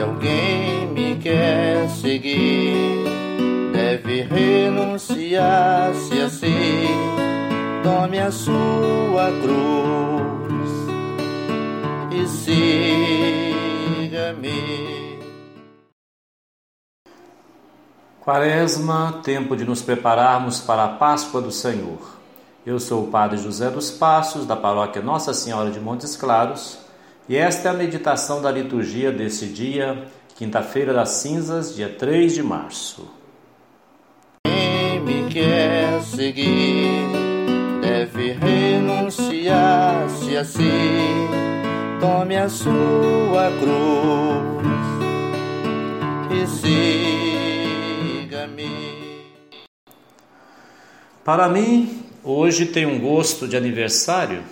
Se alguém me quer seguir, deve renunciar-se a si, tome a sua cruz e siga-me. Quaresma, tempo de nos prepararmos para a Páscoa do Senhor. Eu sou o Padre José dos Passos, da paróquia Nossa Senhora de Montes Claros, e esta é a meditação da liturgia desse dia, quinta-feira das cinzas, dia 3 de março. Quem me quer seguir deve renunciar-se a si, tome a sua cruz e siga-me. Para mim, hoje tem um gosto de aniversário,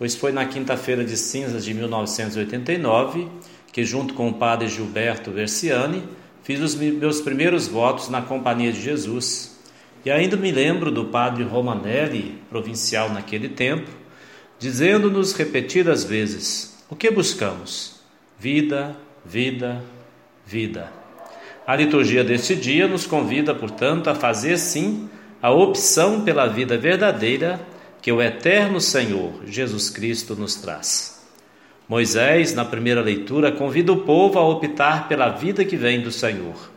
pois foi na quinta-feira de cinzas de 1989 que, junto com o padre Gilberto Versiani, fiz os meus primeiros votos na Companhia de Jesus. E ainda me lembro do padre Romanelli, provincial naquele tempo, dizendo-nos repetidas vezes: o que buscamos? Vida, vida, vida. A liturgia deste dia nos convida, portanto, a fazer sim a opção pela vida verdadeira que o eterno Senhor Jesus Cristo nos traz. Moisés, na primeira leitura, convida o povo a optar pela vida que vem do Senhor.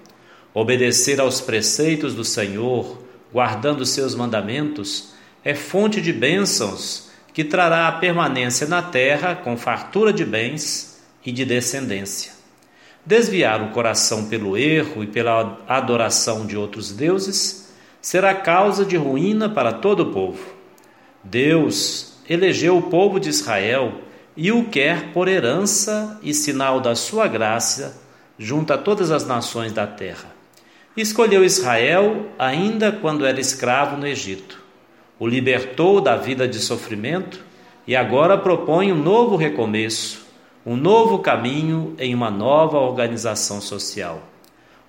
Obedecer aos preceitos do Senhor, guardando seus mandamentos, é fonte de bênçãos que trará a permanência na terra com fartura de bens e de descendência. Desviar o coração pelo erro e pela adoração de outros deuses será causa de ruína para todo o povo. Deus elegeu o povo de Israel e o quer por herança e sinal da sua graça junto a todas as nações da terra. Escolheu Israel ainda quando era escravo no Egito. O libertou da vida de sofrimento e agora propõe um novo recomeço, um novo caminho em uma nova organização social.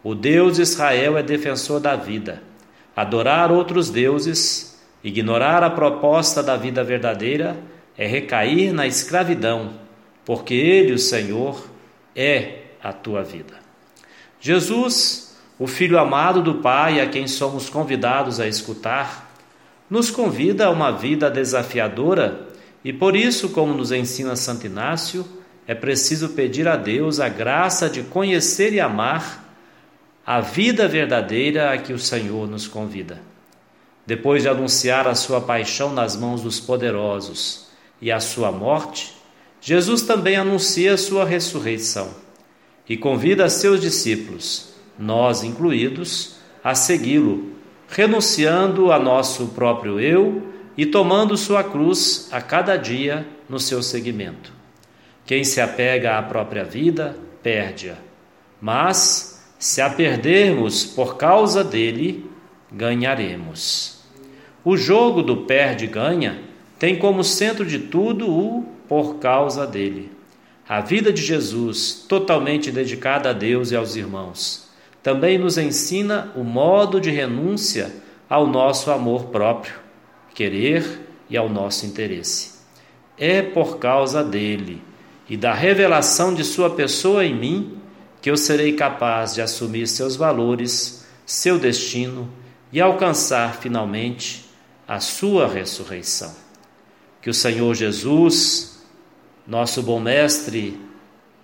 O Deus de Israel é defensor da vida. Adorar outros deuses Ignorar a proposta da vida verdadeira é recair na escravidão, porque Ele, o Senhor, é a tua vida. Jesus, o Filho amado do Pai, a quem somos convidados a escutar, nos convida a uma vida desafiadora e por isso, como nos ensina Santo Inácio, é preciso pedir a Deus a graça de conhecer e amar a vida verdadeira a que o Senhor nos convida. Depois de anunciar a sua paixão nas mãos dos poderosos e a sua morte, Jesus também anuncia a sua ressurreição e convida seus discípulos, nós incluídos, a segui-lo, renunciando a nosso próprio eu e tomando sua cruz a cada dia no seu seguimento. Quem se apega à própria vida, perde-a. Mas, se a perdermos por causa dele, ganharemos. O jogo do perde-ganha tem como centro de tudo o por causa dele. A vida de Jesus, totalmente dedicada a Deus e aos irmãos, também nos ensina o modo de renúncia ao nosso amor próprio, querer e ao nosso interesse. É por causa dele e da revelação de sua pessoa em mim que eu serei capaz de assumir seus valores, seu destino e alcançar finalmente a sua ressurreição. Que o Senhor Jesus, nosso bom mestre,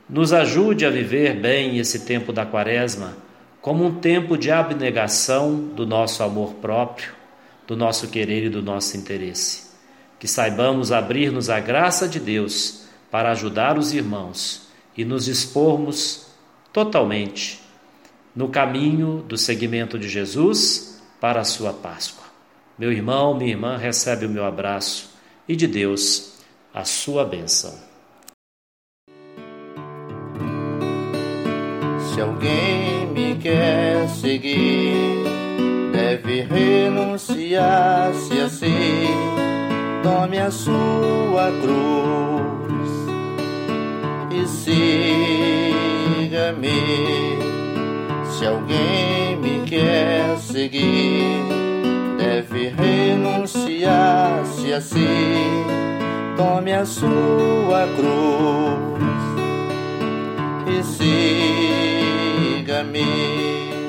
nos ajude a viver bem esse tempo da Quaresma como um tempo de abnegação do nosso amor próprio, do nosso querer e do nosso interesse. Que saibamos abrir-nos à graça de Deus para ajudar os irmãos e nos expormos totalmente no caminho do seguimento de Jesus para a sua Páscoa. Meu irmão, minha irmã, recebe o meu abraço e de Deus a sua bênção. Se alguém me quer seguir, deve renunciar-se a si, tome a sua cruz e siga-me. Se alguém quer seguir, deve renunciar-se a si, tome a sua cruz e siga. para mim.